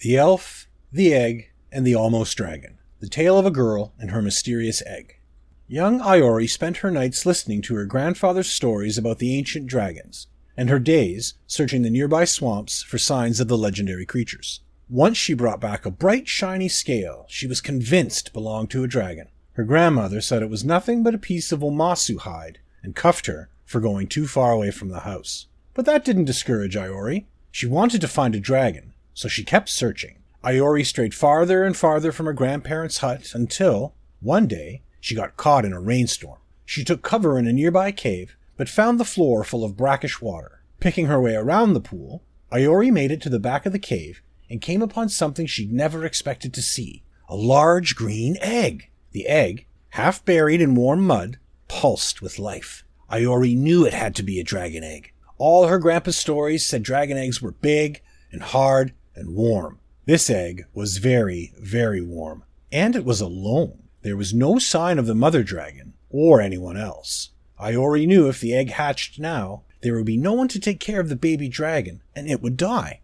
The Elf, the Egg, and the Almost Dragon. The Tale of a Girl and Her Mysterious Egg. Young Iori spent her nights listening to her grandfather's stories about the ancient dragons, and her days searching the nearby swamps for signs of the legendary creatures. Once she brought back a bright, shiny scale she was convinced belonged to a dragon. Her grandmother said it was nothing but a piece of Wamasu hide and cuffed her for going too far away from the house. But that didn't discourage Iori. She wanted to find a dragon, so she kept searching. Iori strayed farther and farther from her grandparents' hut until, one day, she got caught in a rainstorm. She took cover in a nearby cave, but found the floor full of brackish water. Picking her way around the pool, Iori made it to the back of the cave and came upon something she'd never expected to see a large green egg. The egg, half buried in warm mud, pulsed with life. Iori knew it had to be a dragon egg. All her grandpa's stories said dragon eggs were big and hard and warm. This egg was very, very warm, and it was alone. There was no sign of the mother dragon or anyone else. Iori knew if the egg hatched now, there would be no one to take care of the baby dragon, and it would die.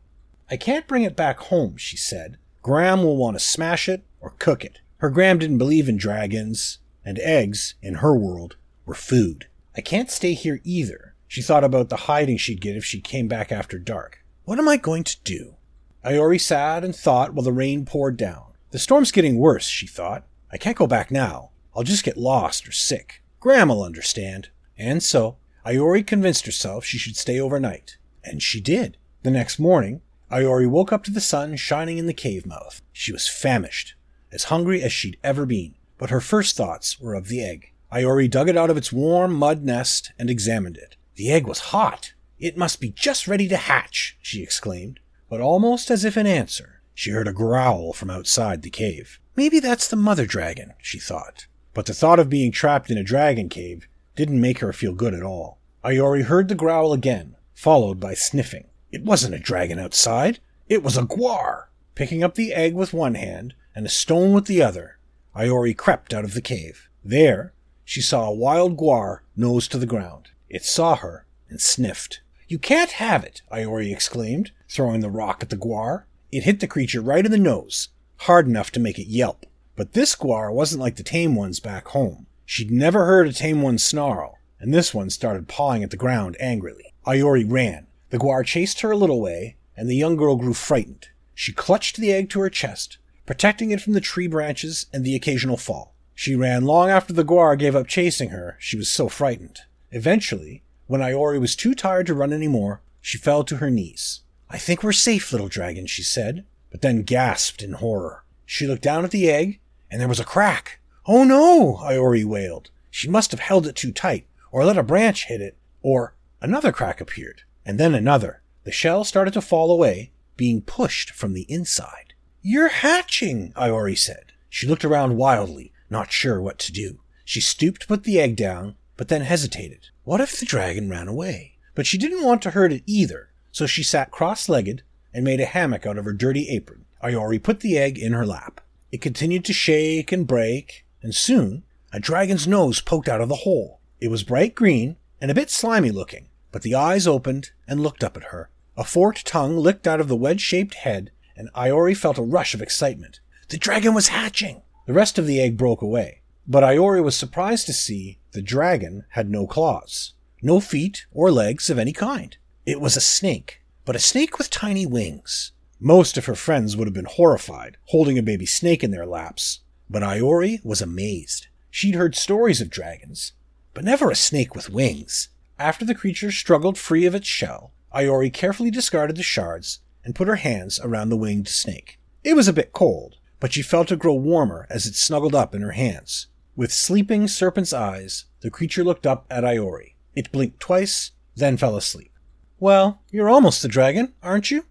I can't bring it back home, she said. Gram will want to smash it or cook it. Her Gram didn't believe in dragons, and eggs, in her world, were food. I can't stay here either. She thought about the hiding she'd get if she came back after dark. What am I going to do? Iori sat and thought while the rain poured down. The storm's getting worse, she thought. I can't go back now. I'll just get lost or sick. Gram'll understand. And so, Iori convinced herself she should stay overnight. And she did. The next morning, Iori woke up to the sun shining in the cave mouth. She was famished, as hungry as she'd ever been, but her first thoughts were of the egg. Iori dug it out of its warm mud nest and examined it. The egg was hot. It must be just ready to hatch, she exclaimed but almost as if in answer, she heard a growl from outside the cave. Maybe that's the mother dragon, she thought. But the thought of being trapped in a dragon cave didn't make her feel good at all. Iori heard the growl again, followed by sniffing. It wasn't a dragon outside. It was a guar. Picking up the egg with one hand and a stone with the other, Iori crept out of the cave. There, she saw a wild guar nose to the ground. It saw her and sniffed. You can't have it, Iori exclaimed, throwing the rock at the guar. It hit the creature right in the nose, hard enough to make it yelp. But this guar wasn't like the tame ones back home. She'd never heard a tame one snarl, and this one started pawing at the ground angrily. Iori ran. The guar chased her a little way, and the young girl grew frightened. She clutched the egg to her chest, protecting it from the tree branches and the occasional fall. She ran long after the guar gave up chasing her, she was so frightened. Eventually, when Iori was too tired to run any more, she fell to her knees. I think we're safe, little dragon, she said, but then gasped in horror. She looked down at the egg, and there was a crack. Oh no, Iori wailed. She must have held it too tight, or let a branch hit it, or another crack appeared, and then another. The shell started to fall away, being pushed from the inside. You're hatching, Iori said. She looked around wildly, not sure what to do. She stooped to put the egg down, but then hesitated. What if the dragon ran away? But she didn't want to hurt it either, so she sat cross legged and made a hammock out of her dirty apron. Iori put the egg in her lap. It continued to shake and break, and soon a dragon's nose poked out of the hole. It was bright green and a bit slimy looking, but the eyes opened and looked up at her. A forked tongue licked out of the wedge shaped head, and Iori felt a rush of excitement. The dragon was hatching! The rest of the egg broke away, but Iori was surprised to see the dragon had no claws, no feet or legs of any kind. It was a snake, but a snake with tiny wings. Most of her friends would have been horrified, holding a baby snake in their laps, but Iori was amazed. She'd heard stories of dragons, but never a snake with wings. After the creature struggled free of its shell, Iori carefully discarded the shards and put her hands around the winged snake. It was a bit cold, but she felt it grow warmer as it snuggled up in her hands. With sleeping serpent's eyes, the creature looked up at Iori. It blinked twice, then fell asleep. Well, you're almost a dragon, aren't you?